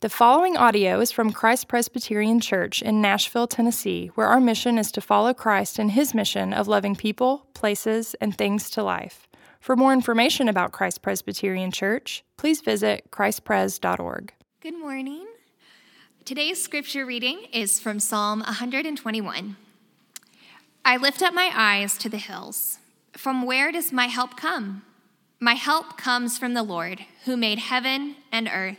The following audio is from Christ Presbyterian Church in Nashville, Tennessee, where our mission is to follow Christ in his mission of loving people, places, and things to life. For more information about Christ Presbyterian Church, please visit christpres.org. Good morning. Today's scripture reading is from Psalm 121. I lift up my eyes to the hills. From where does my help come? My help comes from the Lord, who made heaven and earth.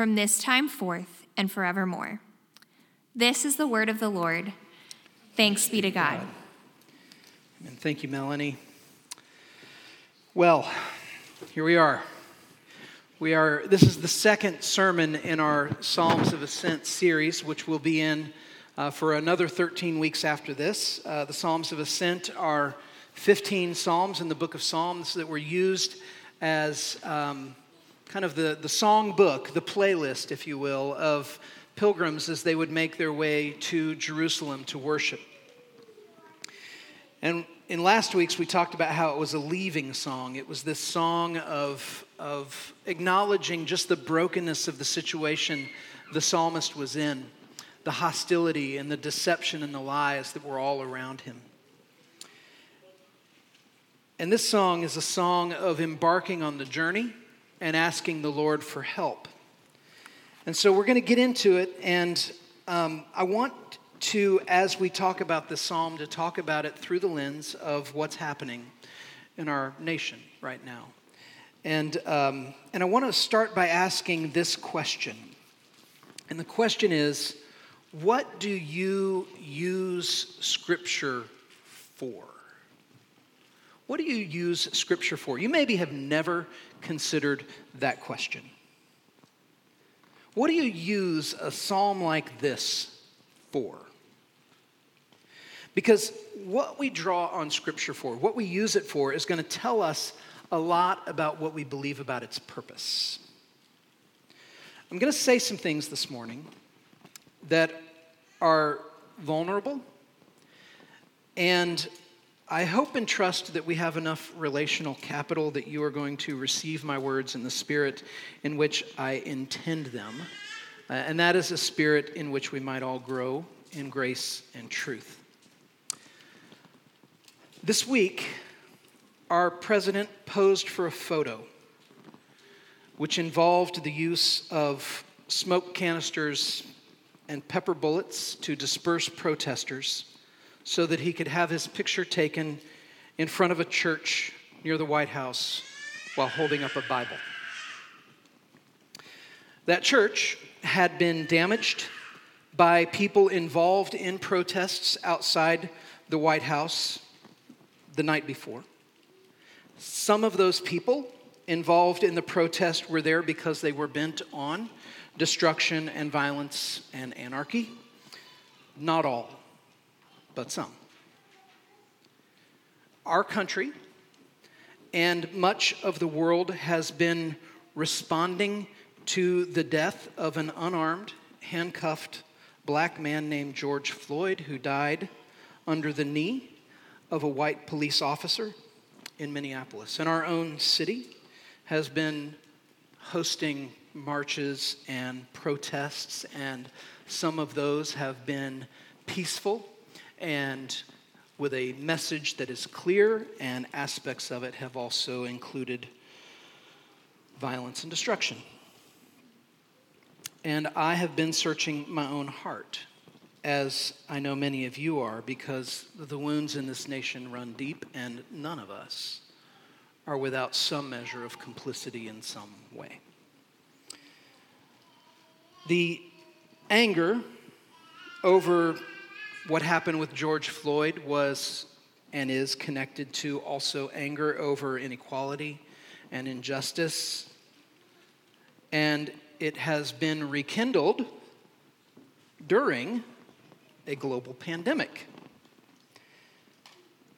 from this time forth and forevermore. This is the word of the Lord. Thanks be to God. And thank you, Melanie. Well, here we are. We are this is the second sermon in our Psalms of Ascent series, which will be in uh, for another 13 weeks after this. Uh, the Psalms of Ascent are 15 Psalms in the book of Psalms that were used as um, kind of the, the song book, the playlist, if you will, of pilgrims as they would make their way to Jerusalem to worship. And in last week's, we talked about how it was a leaving song. It was this song of, of acknowledging just the brokenness of the situation the psalmist was in, the hostility and the deception and the lies that were all around him. And this song is a song of embarking on the journey and asking the Lord for help. And so we're going to get into it, and um, I want to, as we talk about this psalm, to talk about it through the lens of what's happening in our nation right now. And, um, and I want to start by asking this question. And the question is what do you use Scripture for? What do you use Scripture for? You maybe have never considered that question. What do you use a psalm like this for? Because what we draw on Scripture for, what we use it for, is going to tell us a lot about what we believe about its purpose. I'm going to say some things this morning that are vulnerable and I hope and trust that we have enough relational capital that you are going to receive my words in the spirit in which I intend them. Uh, and that is a spirit in which we might all grow in grace and truth. This week, our president posed for a photo which involved the use of smoke canisters and pepper bullets to disperse protesters so that he could have his picture taken in front of a church near the White House while holding up a Bible. That church had been damaged by people involved in protests outside the White House the night before. Some of those people involved in the protest were there because they were bent on destruction and violence and anarchy. Not all but some. Our country and much of the world has been responding to the death of an unarmed, handcuffed black man named George Floyd, who died under the knee of a white police officer in Minneapolis. And our own city has been hosting marches and protests, and some of those have been peaceful and with a message that is clear, and aspects of it have also included violence and destruction. And I have been searching my own heart, as I know many of you are, because the wounds in this nation run deep, and none of us are without some measure of complicity in some way. The anger over what happened with George Floyd was and is connected to also anger over inequality and injustice. And it has been rekindled during a global pandemic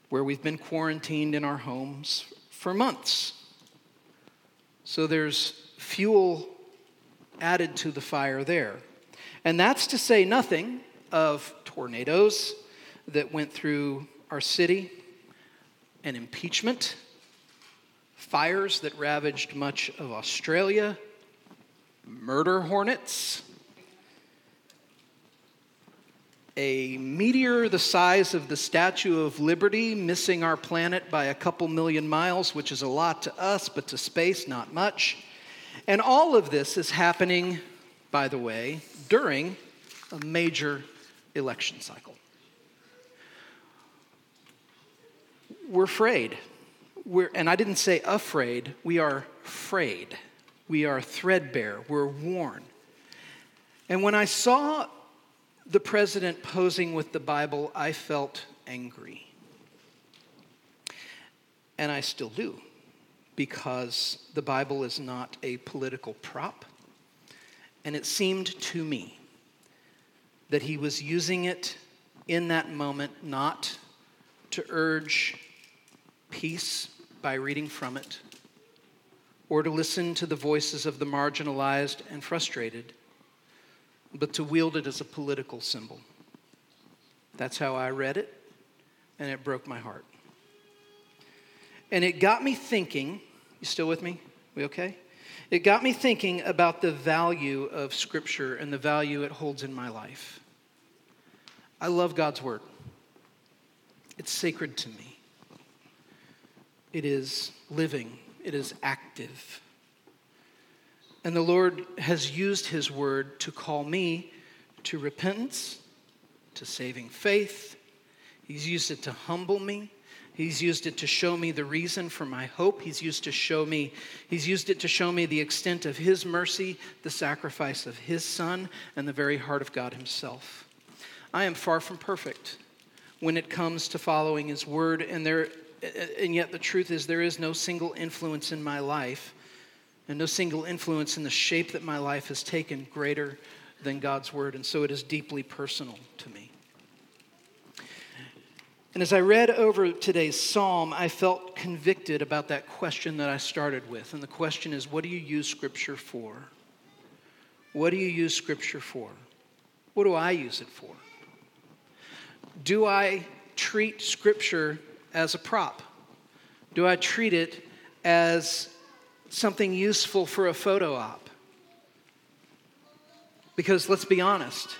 where we've been quarantined in our homes for months. So there's fuel added to the fire there. And that's to say nothing of tornadoes that went through our city, an impeachment, fires that ravaged much of Australia, murder hornets, a meteor the size of the Statue of Liberty missing our planet by a couple million miles, which is a lot to us, but to space, not much. And all of this is happening, by the way, during a major election cycle. We're afraid. We're, and I didn't say afraid, we are frayed. We are threadbare. We're worn. And when I saw the president posing with the Bible, I felt angry. And I still do, because the Bible is not a political prop. And it seemed to me that he was using it in that moment not to urge peace by reading from it, or to listen to the voices of the marginalized and frustrated but to wield it as a political symbol. That's how I read it, and it broke my heart. And it got me thinking, you still with me? We okay? It got me thinking about the value of Scripture and the value it holds in my life. I love God's Word, it's sacred to me. It is living, it is active. And the Lord has used His word to call me to repentance, to saving faith. He's used it to humble me. He's used it to show me the reason for my hope. He's used to show me he's used it to show me the extent of his mercy, the sacrifice of his son, and the very heart of God himself. I am far from perfect when it comes to following his word and there and yet the truth is there is no single influence in my life and no single influence in the shape that my life has taken greater than God's word. And so it is deeply personal to me. And as I read over today's psalm, I felt convicted about that question that I started with. And the question is what do you use scripture for? What do you use scripture for? What do I use it for? Do I treat scripture as a prop? Do I treat it as something useful for a photo op. Because let's be honest,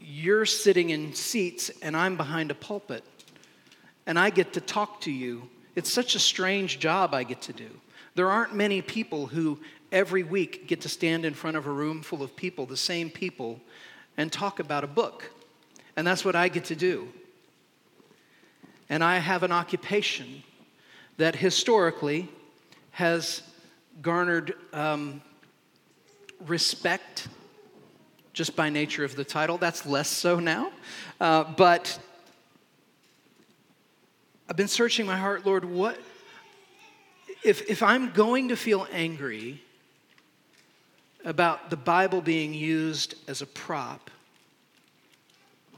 you're sitting in seats and I'm behind a pulpit, and I get to talk to you. It's such a strange job I get to do. There aren't many people who every week get to stand in front of a room full of people, the same people, and talk about a book. And that's what I get to do. And I have an occupation that historically has garnered um, respect just by nature of the title. That's less so now. Uh, but I've been searching my heart, Lord, what if, if I'm going to feel angry about the Bible being used as a prop,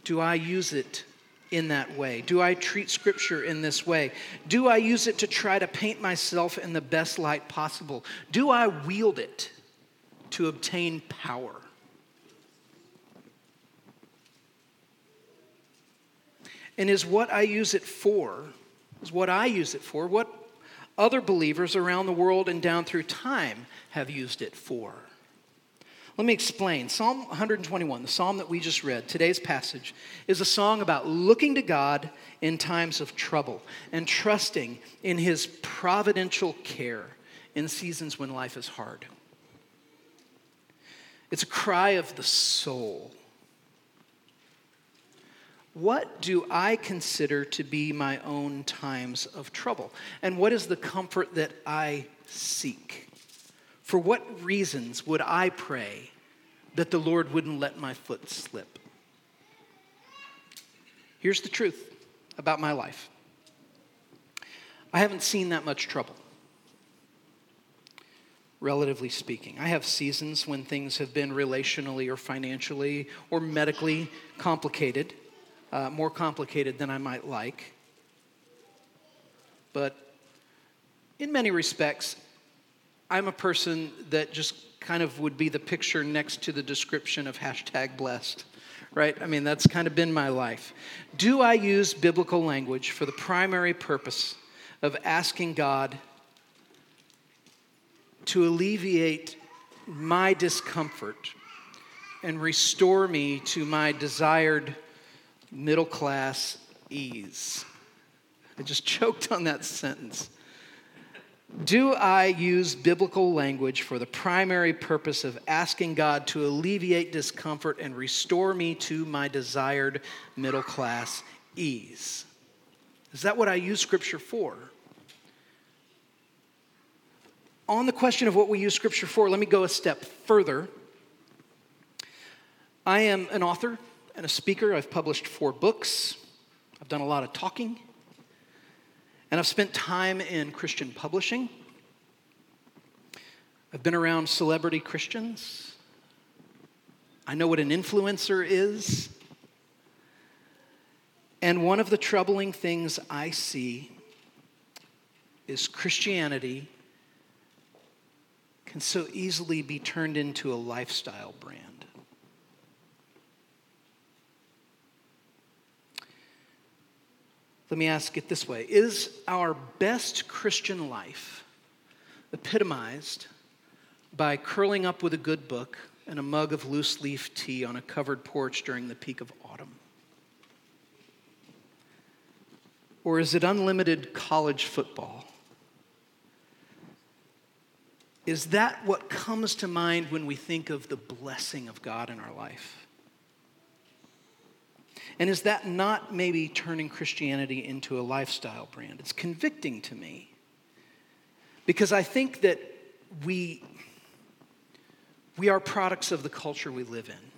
do I use it in that way? Do I treat Scripture in this way? Do I use it to try to paint myself in the best light possible? Do I wield it to obtain power? And is what I use it for, is what I use it for, what other believers around the world and down through time have used it for? Let me explain. Psalm 121, the psalm that we just read, today's passage, is a song about looking to God in times of trouble and trusting in his providential care in seasons when life is hard. It's a cry of the soul. What do I consider to be my own times of trouble? And what is the comfort that I seek? For what reasons would I pray that the Lord wouldn't let my foot slip? Here's the truth about my life I haven't seen that much trouble. relatively speaking. I have seasons when things have been relationally or financially or medically complicated, uh, more complicated than I might like. But in many respects, I'm a person that just kind of would be the picture next to the description of hashtag blessed, right? I mean, that's kind of been my life. Do I use biblical language for the primary purpose of asking God to alleviate my discomfort and restore me to my desired middle class ease? I just choked on that sentence. Do I use biblical language for the primary purpose of asking God to alleviate discomfort and restore me to my desired middle class ease? Is that what I use Scripture for? On the question of what we use Scripture for, let me go a step further. I am an author and a speaker. I've published four books, I've done a lot of talking. And I've spent time in Christian publishing. I've been around celebrity Christians. I know what an influencer is. And one of the troubling things I see is Christianity can so easily be turned into a lifestyle brand. Let me ask it this way Is our best Christian life epitomized by curling up with a good book and a mug of loose leaf tea on a covered porch during the peak of autumn? Or is it unlimited college football? Is that what comes to mind when we think of the blessing of God in our life? And is that not maybe turning Christianity into a lifestyle brand? It's convicting to me because I think that we, we are products of the culture we live in.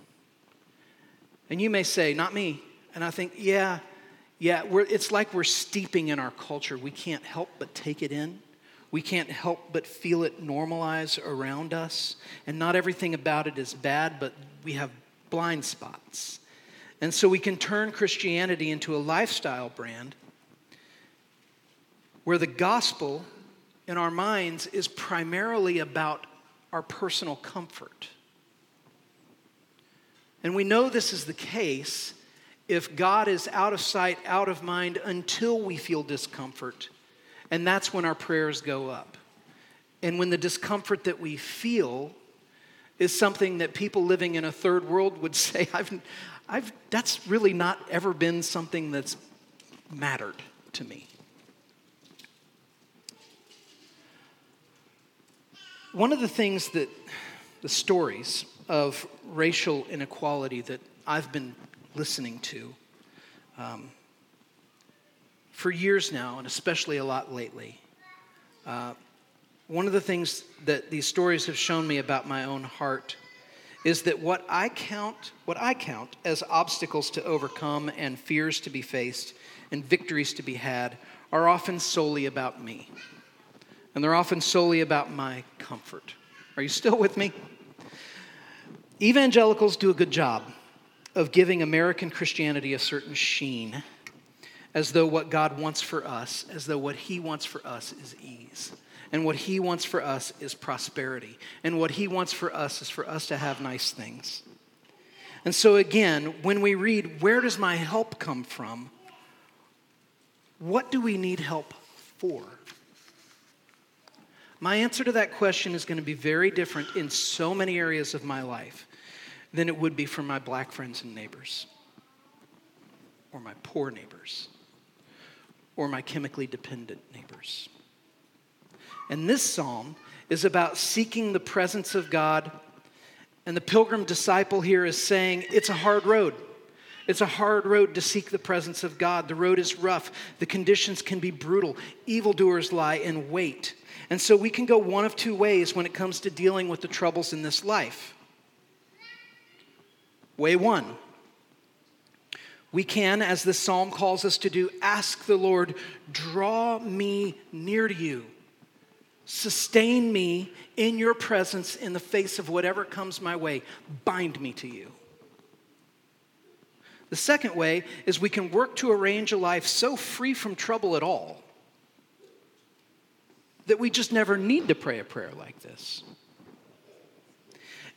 And you may say, not me. And I think, yeah, yeah, it's like we're steeping in our culture. We can't help but take it in. We can't help but feel it normalize around us. And not everything about it is bad, but we have blind spots. And so we can turn Christianity into a lifestyle brand where the gospel in our minds is primarily about our personal comfort. And we know this is the case if God is out of sight, out of mind until we feel discomfort. And that's when our prayers go up. And when the discomfort that we feel is something that people living in a third world would say, I've, I've, that's really not ever been something that's mattered to me. One of the things that the stories of racial inequality that I've been listening to um, for years now, and especially a lot lately, uh, one of the things that these stories have shown me about my own heart is that what I count, what I count as obstacles to overcome and fears to be faced and victories to be had are often solely about me. And they're often solely about my comfort. Are you still with me? Evangelicals do a good job of giving American Christianity a certain sheen, as though what God wants for us, as though what He wants for us is ease. And what He wants for us is prosperity. And what He wants for us is for us to have nice things. And so, again, when we read, Where does my help come from? What do we need help for? My answer to that question is going to be very different in so many areas of my life than it would be for my black friends and neighbors, or my poor neighbors, or my chemically dependent neighbors. And this psalm is about seeking the presence of God. And the pilgrim disciple here is saying it's a hard road. It's a hard road to seek the presence of God. The road is rough. The conditions can be brutal. Evildoers lie in wait. And so we can go one of two ways when it comes to dealing with the troubles in this life. Way one, we can, as this psalm calls us to do, ask the Lord, draw me near to you. Sustain me in your presence in the face of whatever comes my way. Bind me to you. The second way is we can work to arrange a life so free from trouble at all that we just never need to pray a prayer like this.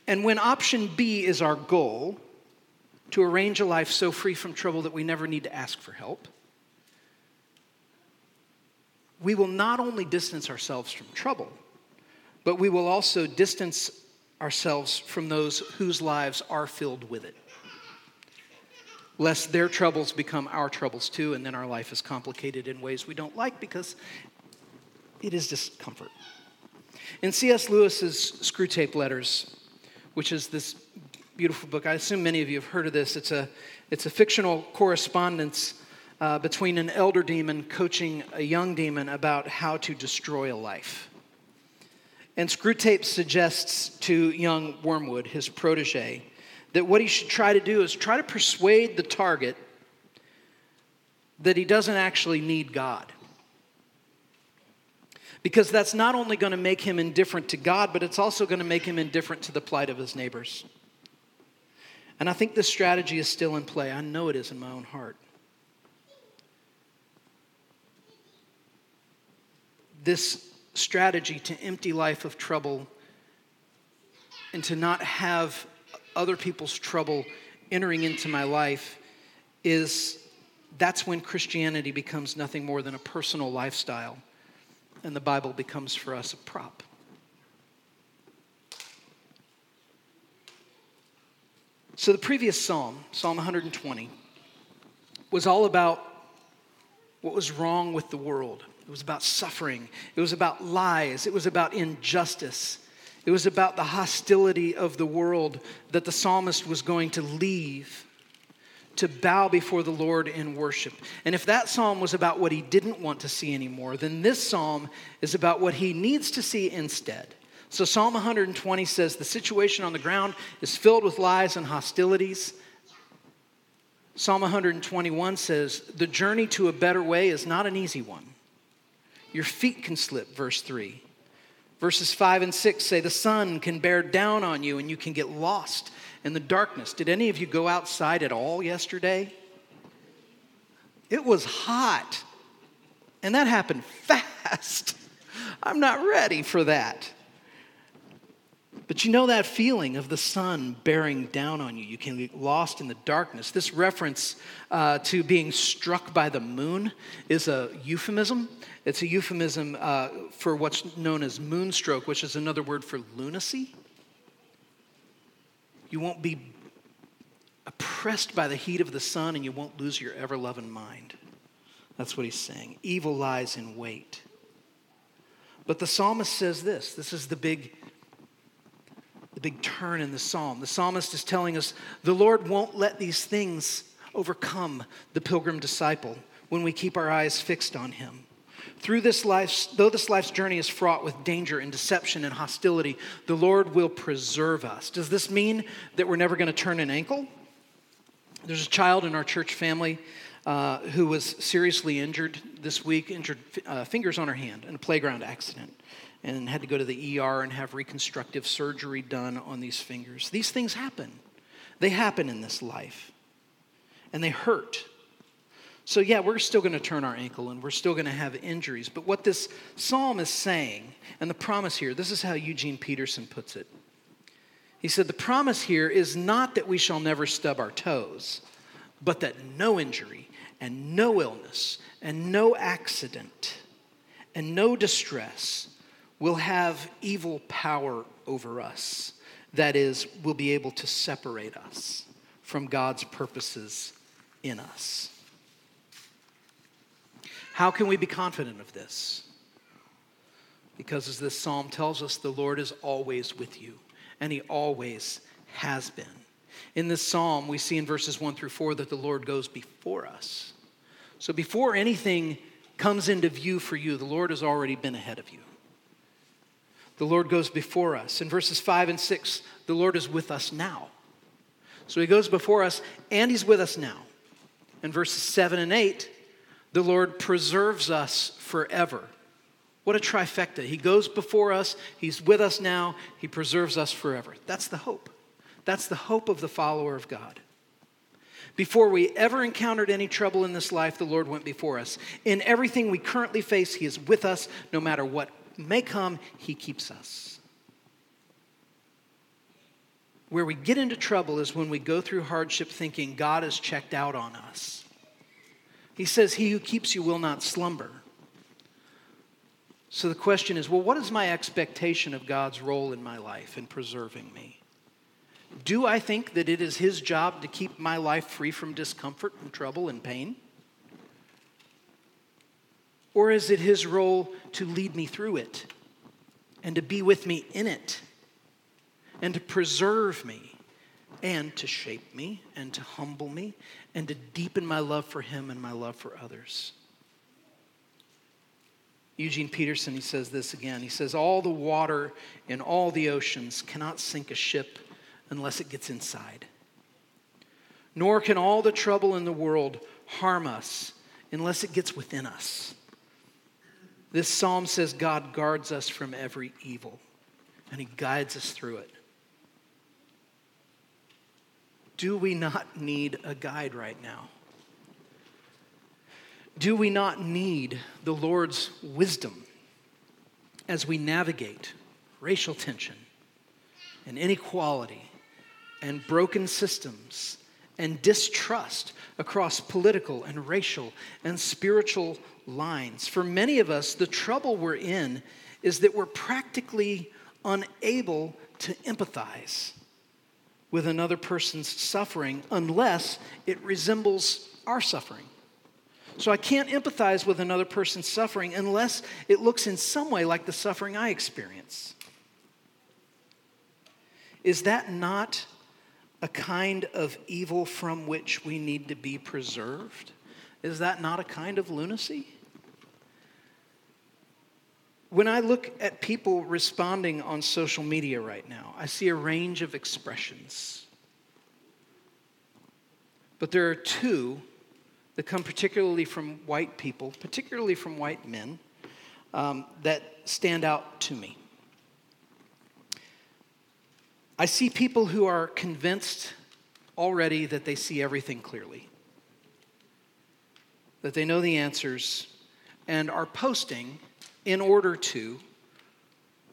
And when option B is our goal, to arrange a life so free from trouble that we never need to ask for help, we will not only distance ourselves from trouble, but we will also distance ourselves from those whose lives are filled with it. Lest their troubles become our troubles too, and then our life is complicated in ways we don't like because it is discomfort. In C.S. Lewis's Screwtape Letters, which is this beautiful book, I assume many of you have heard of this. It's a, it's a fictional correspondence uh, between an elder demon coaching a young demon about how to destroy a life. And Screwtape suggests to young Wormwood, his protege, that what he should try to do is try to persuade the target that he doesn't actually need God. Because that's not only going to make him indifferent to God, but it's also going to make him indifferent to the plight of his neighbors. And I think this strategy is still in play. I know it is in my own heart. This strategy to empty life of trouble and to not have other people's trouble entering into my life is that's when Christianity becomes nothing more than a personal lifestyle and the Bible becomes for us a prop. So the previous psalm, Psalm 120, was all about what was wrong with the world. It was about suffering. It was about lies. It was about injustice. It was about the hostility of the world that the psalmist was going to leave to bow before the Lord in worship. And if that psalm was about what he didn't want to see anymore, then this psalm is about what he needs to see instead. So Psalm 120 says the situation on the ground is filled with lies and hostilities. Psalm 121 says the journey to a better way is not an easy one. Your feet can slip, verse 3. Verses 5 and 6 say the sun can bear down on you and you can get lost in the darkness. Did any of you go outside at all yesterday? It was hot. And that happened fast. I'm not ready for that. But you know that feeling of the sun bearing down on you. You can get lost in the darkness. This reference uh, to being struck by the moon is a euphemism. It's a euphemism uh, for what's known as moonstroke, which is another word for lunacy. You won't be oppressed by the heat of the sun and you won't lose your ever loving mind. That's what he's saying. Evil lies in wait. But the psalmist says this this is the big the big turn in the psalm. The psalmist is telling us the Lord won't let these things overcome the pilgrim disciple when we keep our eyes fixed on him. Through this life, though this life's journey is fraught with danger and deception and hostility, the Lord will preserve us. Does this mean that we're never going to turn an ankle? There's a child in our church family uh, who was seriously injured this week, injured uh, fingers on her hand in a playground accident and had to go to the ER and have reconstructive surgery done on these fingers. These things happen. They happen in this life, and they hurt. So, yeah, we're still going to turn our ankle and we're still going to have injuries. But what this psalm is saying, and the promise here, this is how Eugene Peterson puts it. He said, The promise here is not that we shall never stub our toes, but that no injury and no illness and no accident and no distress will have evil power over us. That is, will be able to separate us from God's purposes in us. How can we be confident of this? Because as this psalm tells us, the Lord is always with you, and He always has been. In this psalm, we see in verses 1 through 4 that the Lord goes before us. So before anything comes into view for you, the Lord has already been ahead of you. The Lord goes before us. In verses 5 and 6, the Lord is with us now. So he goes before us and he's with us now. In verses 7 and 8, the Lord preserves us forever. What a trifecta. He goes before us, He's with us now, He preserves us forever. That's the hope. That's the hope of the follower of God. Before we ever encountered any trouble in this life, the Lord went before us. In everything we currently face, He is with us. No matter what may come, He keeps us. Where we get into trouble is when we go through hardship thinking God has checked out on us. He says, He who keeps you will not slumber. So the question is well, what is my expectation of God's role in my life in preserving me? Do I think that it is His job to keep my life free from discomfort and trouble and pain? Or is it His role to lead me through it and to be with me in it and to preserve me and to shape me and to humble me and to deepen my love for Him and my love for others? Eugene Peterson, he says this again. He says, All the water in all the oceans cannot sink a ship unless it gets inside. Nor can all the trouble in the world harm us unless it gets within us. This psalm says God guards us from every evil and he guides us through it. Do we not need a guide right now? Do we not need the Lord's wisdom as we navigate racial tension and inequality and broken systems and distrust across political and racial and spiritual lines? For many of us, the trouble we're in is that we're practically unable to empathize with another person's suffering unless it resembles our suffering. So I can't empathize with another person's suffering unless it looks in some way like the suffering I experience. Is that not a kind of evil from which we need to be preserved? Is that not a kind of lunacy? When I look at people responding on social media right now, I see a range of expressions. But there are two that come particularly from white people, particularly from white men, um, that stand out to me. I see people who are convinced already that they see everything clearly, that they know the answers, and are posting in order to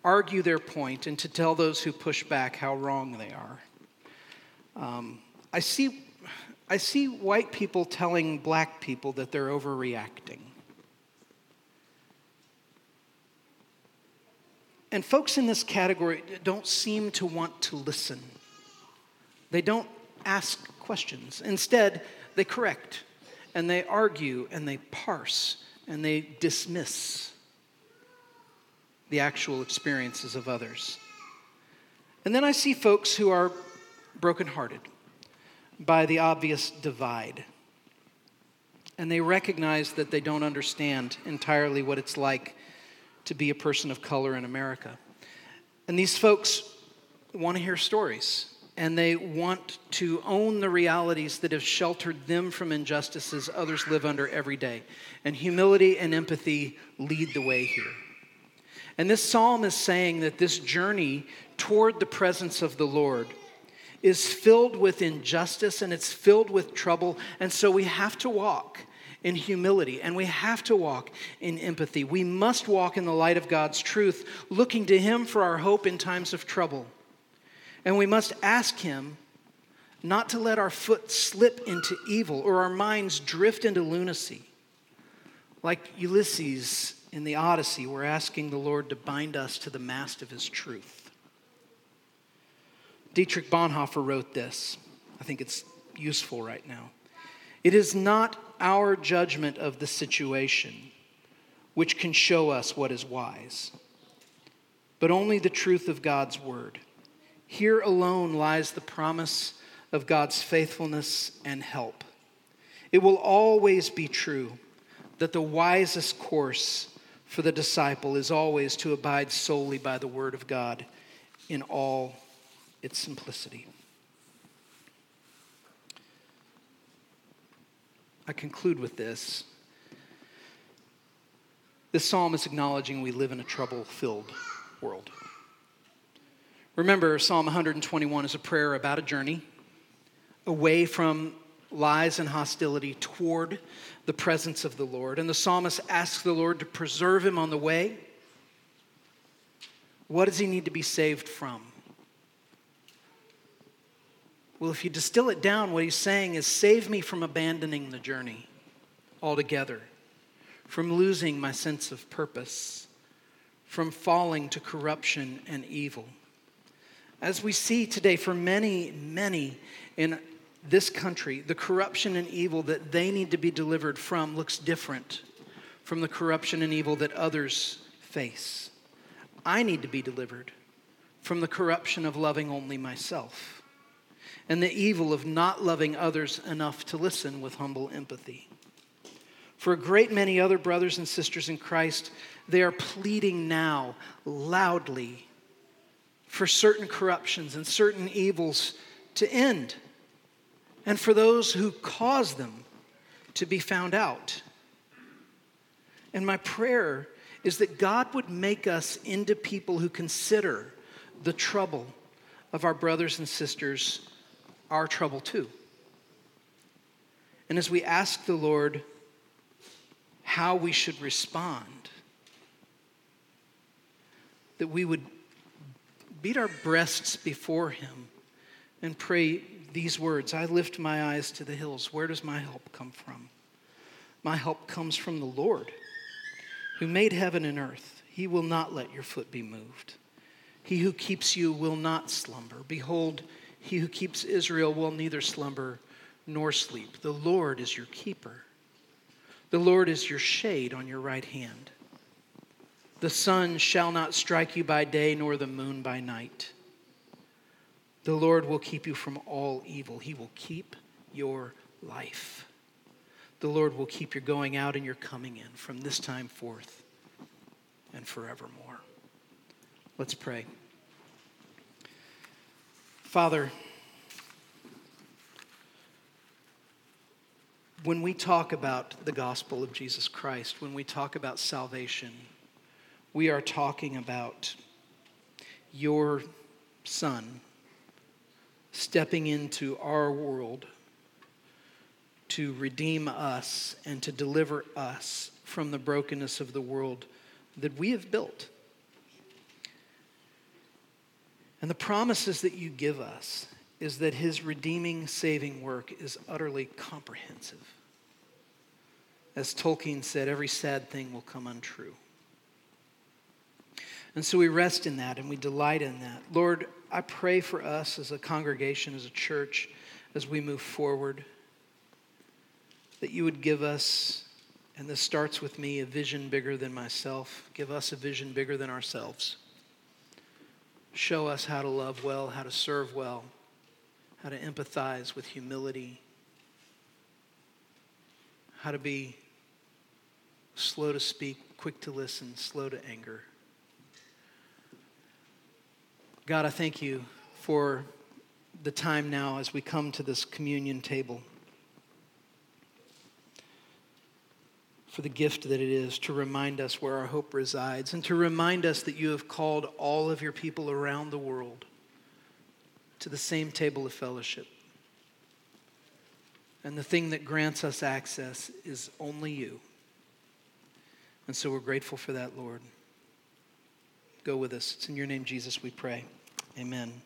argue their point and to tell those who push back how wrong they are. Um, I see I see white people telling black people that they're overreacting. And folks in this category don't seem to want to listen. They don't ask questions. Instead, they correct and they argue and they parse and they dismiss the actual experiences of others. And then I see folks who are brokenhearted by the obvious divide. And they recognize that they don't understand entirely what it's like to be a person of color in America. And these folks want to hear stories and they want to own the realities that have sheltered them from injustices others live under every day. And humility and empathy lead the way here. And this psalm is saying that this journey toward the presence of the Lord is filled with injustice and it's filled with trouble. And so we have to walk in humility and we have to walk in empathy. We must walk in the light of God's truth, looking to Him for our hope in times of trouble. And we must ask Him not to let our foot slip into evil or our minds drift into lunacy. Like Ulysses in the Odyssey, we're asking the Lord to bind us to the mast of His truth. Dietrich Bonhoeffer wrote this. I think it's useful right now. It is not our judgment of the situation which can show us what is wise, but only the truth of God's word. Here alone lies the promise of God's faithfulness and help. It will always be true that the wisest course for the disciple is always to abide solely by the word of God in all its simplicity. I conclude with this. This psalm is acknowledging we live in a trouble filled world. Remember, Psalm 121 is a prayer about a journey away from lies and hostility toward the presence of the Lord. And the psalmist asks the Lord to preserve him on the way. What does he need to be saved from? Well, if you distill it down, what he's saying is save me from abandoning the journey altogether, from losing my sense of purpose, from falling to corruption and evil. As we see today, for many, many in this country, the corruption and evil that they need to be delivered from looks different from the corruption and evil that others face. I need to be delivered from the corruption of loving only myself and the evil of not loving others enough to listen with humble empathy. For a great many other brothers and sisters in Christ, they are pleading now loudly for certain corruptions and certain evils to end, and for those who cause them to be found out. And my prayer is that God would make us into people who consider the trouble of our brothers and sisters our trouble too. And as we ask the Lord how we should respond, that we would beat our breasts before Him and pray these words I lift my eyes to the hills. Where does my help come from? My help comes from the Lord, who made heaven and earth. He will not let your foot be moved. He who keeps you will not slumber. Behold, he who keeps Israel will neither slumber nor sleep. The Lord is your keeper. The Lord is your shade on your right hand. The sun shall not strike you by day, nor the moon by night. The Lord will keep you from all evil. He will keep your life. The Lord will keep your going out and your coming in from this time forth and forevermore. Let's pray. Father, when we talk about the gospel of Jesus Christ, when we talk about salvation, we are talking about your Son stepping into our world to redeem us and to deliver us from the brokenness of the world that we have built. And the promises that you give us is that his redeeming, saving work is utterly comprehensive. As Tolkien said, every sad thing will come untrue. And so we rest in that and we delight in that. Lord, I pray for us as a congregation, as a church, as we move forward, that you would give us, and this starts with me, a vision bigger than myself. Give us a vision bigger than ourselves show us how to love well, how to serve well, how to empathize with humility, how to be slow to speak, quick to listen, slow to anger. God, I thank you for the time now as we come to this communion table. for the gift that it is to remind us where our hope resides and to remind us that you have called all of your people around the world to the same table of fellowship. And the thing that grants us access is only you. And so we're grateful for that, Lord. Go with us. It's in your name, Jesus, we pray. Amen.